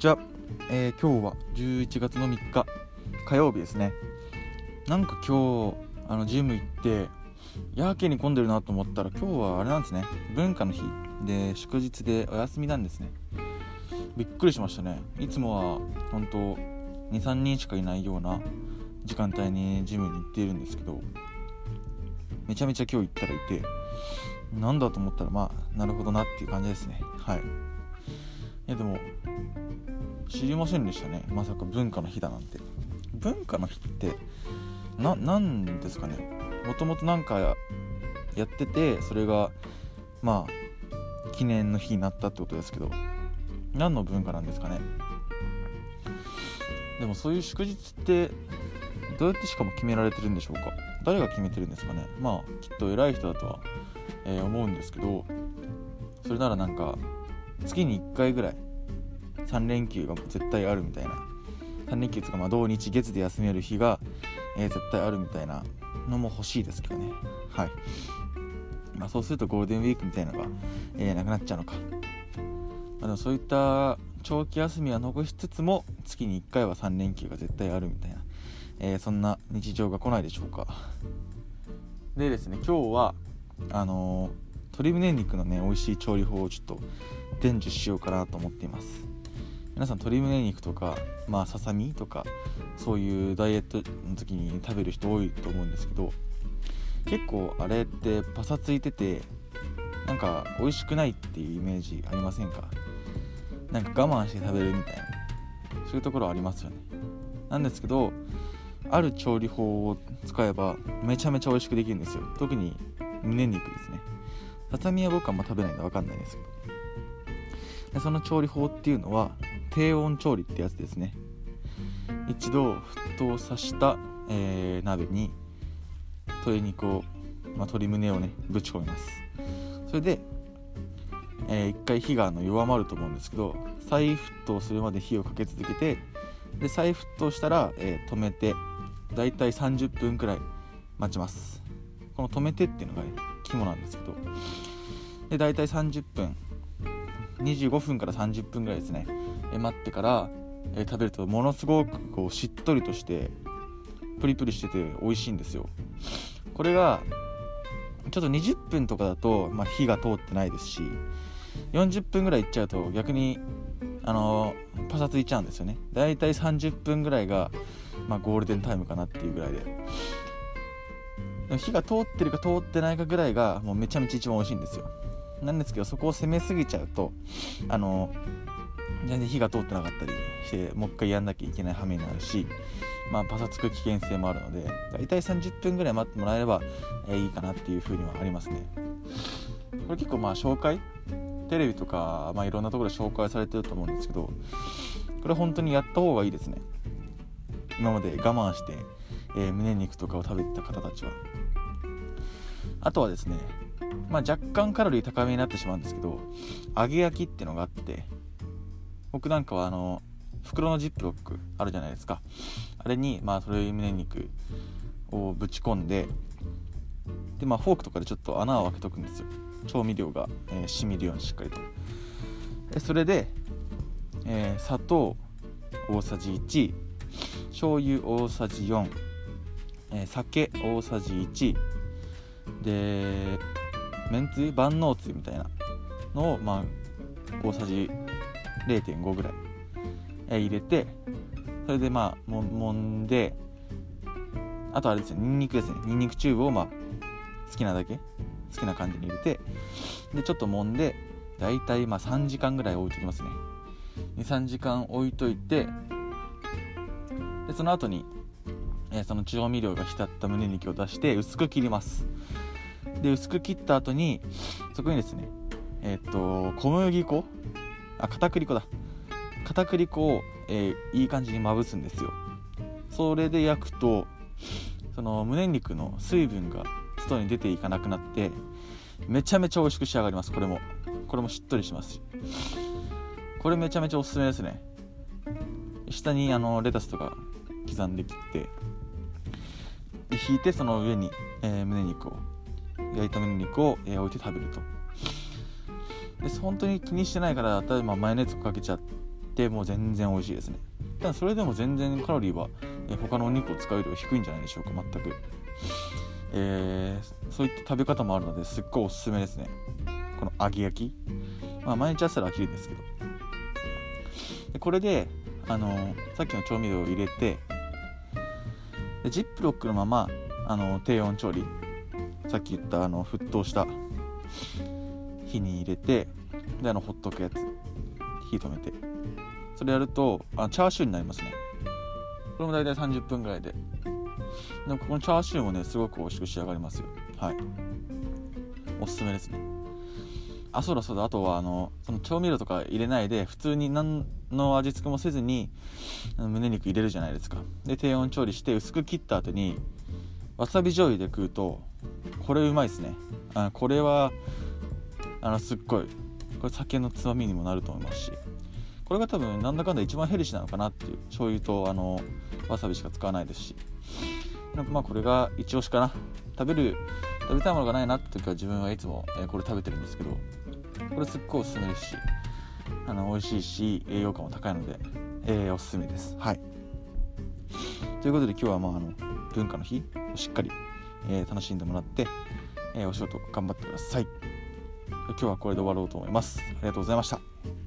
にちは、えー、今日は11月の3日火曜日ですね。なんか今日あのジム行ってやけに混んでるなと思ったら今日はあれなんですね。文化の日。で祝日でお休みなんですね。びっくりしましたね。いつもは本当23人しかいないような時間帯にジムに行っているんですけどめちゃめちゃ今日行ったらいてなんだと思ったらまあなるほどなっていう感じですね。はい。いやでも知りませんでしたね。まさか文化の日だなんて。文化の日ってななんですかね。もともと何かやっててそれがまあ記念の日になったってことですけど何の文化なんですかね。でもそういう祝日ってどうやってしかも決められてるんでしょうか。誰が決めてるんですかね。まあきっと偉い人だとは、えー、思うんですけどそれならなんか月に1回ぐらい3連休が絶対あるみたいな。3連休とかまあ土日月で休める日が、えー、絶対あるみたいなのも欲しいですけどね。はい、まあ、そうするとゴールデンウィークみたいなのが、えー、なくなっちゃうのか、まあ、でもそういった長期休みは残しつつも月に1回は3連休が絶対あるみたいな、えー、そんな日常が来ないでしょうか。でですね今日はあのー、鶏胸肉のね美味しい調理法をちょっと伝授しようかなと思っています。皆さん鶏胸肉とかまあささみとかそういうダイエットの時に食べる人多いと思うんですけど結構あれってパサついててなんか美味しくないっていうイメージありませんか？なんか我慢して食べるみたいなそういうところありますよね。なんですけどある調理法を使えばめちゃめちゃ美味しくできるんですよ。特に胸肉ですね。ささみは僕はあんま食べないんで分かんないんですけど。でその調理法っていうのは低温調理ってやつですね。一度沸騰させた、えー、鍋に鶏肉を、まあ、鶏胸をねぶち込みます。それで、えー、一回火があの弱まると思うんですけど再沸騰するまで火をかけ続けてで再沸騰したら、えー、止めてだいたい30分くらい待ちます。この止めてっていうのが、ね、肝なんですけど。でだいたい30分25分から30分ぐらいですね。え待ってから、え食べるとものすごくこうしっとりとしてプリプリしてて美味しいんですよ。これがちょっと20分とかだと、まあ、火が通ってないですし40分ぐらいいっちゃうと逆にあのー、パサついちゃうんですよね。だいたい30分ぐらいが、まあ、ゴールデンタイムかなっていうぐらいで。火が通ってるか通ってないかぐらいがもうめちゃめちゃ一番美味しいんですよ。なんですけどそこを攻めすぎちゃうとあの全然火が通ってなかったりしてもう一回やんなきゃいけない羽目になるし、まあ、パサつく危険性もあるので大体30分ぐらい待ってもらえれば、え、いいかなっていうふうにはありますね。これ結構まあ紹介テレビとか、まあ、いろんなところで紹介されてると思うんですけどこれ本当にやった方がいいですね。今まで我慢して、えー、胸肉とかを食べてた方たちは。あとはですねまあ、若干カロリー高めになってしまうんですけど揚げ焼きってのがあって僕なんかはあの袋のジップロックあるじゃないですか。あれにまあ鶏胸肉をぶち込んででまあフォークとかでちょっと穴を開けとくんですよ。調味料が、えー、染みるようにしっかりと。でそれで、えー、砂糖大さじ1醤油大さじ4、えー、酒大さじ1でめんつゆ万能つゆみたいなのをまあ大さじ0.5ぐらい、え入れてそれでまあももんであとあれですよニンニクですね。ニンニクチューブをまあ好きなだけ好きな感じに入れてでちょっと揉んでだいたいまあ3時間ぐらい置いときますね。23時間置いといてでその後に、えー、その調味料が浸った胸肉を出して薄く切ります。で薄く切った後にそこにですねえっ、と小麦粉あ片栗粉だ。片栗粉を、えー、いい感じにまぶすんですよ。それで焼くとその胸肉の水分が外に出ていかなくなってめちゃめちゃ美味しく仕上がります。これも。これもしっとりしますし。これめちゃめちゃおすすめですね。下にあのレタスとか刻んで切ってで引いてその上に、えー、胸肉を。焼いた肉を、えー、置いて食べると。で本当に気にしてないから例えばマヨネーズかけちゃってもう全然美味しいですね。ただそれでも全然カロリーは、え他のお肉を使うよりは低いんじゃないでしょうか全く。えー、そういった食べ方もあるのですっごいおすすめですね。この揚げ焼き。まあ毎日朝ら飽きるんですけど。でこれであの、さっきの調味料を入れてでジップロックのままあの低温調理。さっき言ったあの沸騰した火に入れてであのほっとくやつ火止めて。それやるとあチャーシューになりますね。これも大体30分ぐらいで。でもこのチャーシューもねすごく美味しく仕上がりますよ。はい。おすすめですね。あそうだそうだ。あとはあのその調味料とか入れないで普通に何の味付けもせずに胸肉入れるじゃないですか。で低温調理して薄く切った後にわさび醤油で食うとこれうまいですね。あこれはあのすっごい。これ酒のつまみにもなると思いますし。これが多分なんだかんだ一番ヘルシーなのかなっていう醤油とあのわさびしか使わないですし。なんかまあこれが一押しかな。食べる食べたいものがないなって時は自分はいつも、えこれ食べてるんですけどこれすっごいおすすめですしあの美味しいし栄養価も高いので、えー、おすすめです。はい。ということで今日はまああの文化の日をしっかり、えー、楽しんでもらって、えー、お仕事頑張ってください。今日はこれで終わろうと思います。ありがとうございました。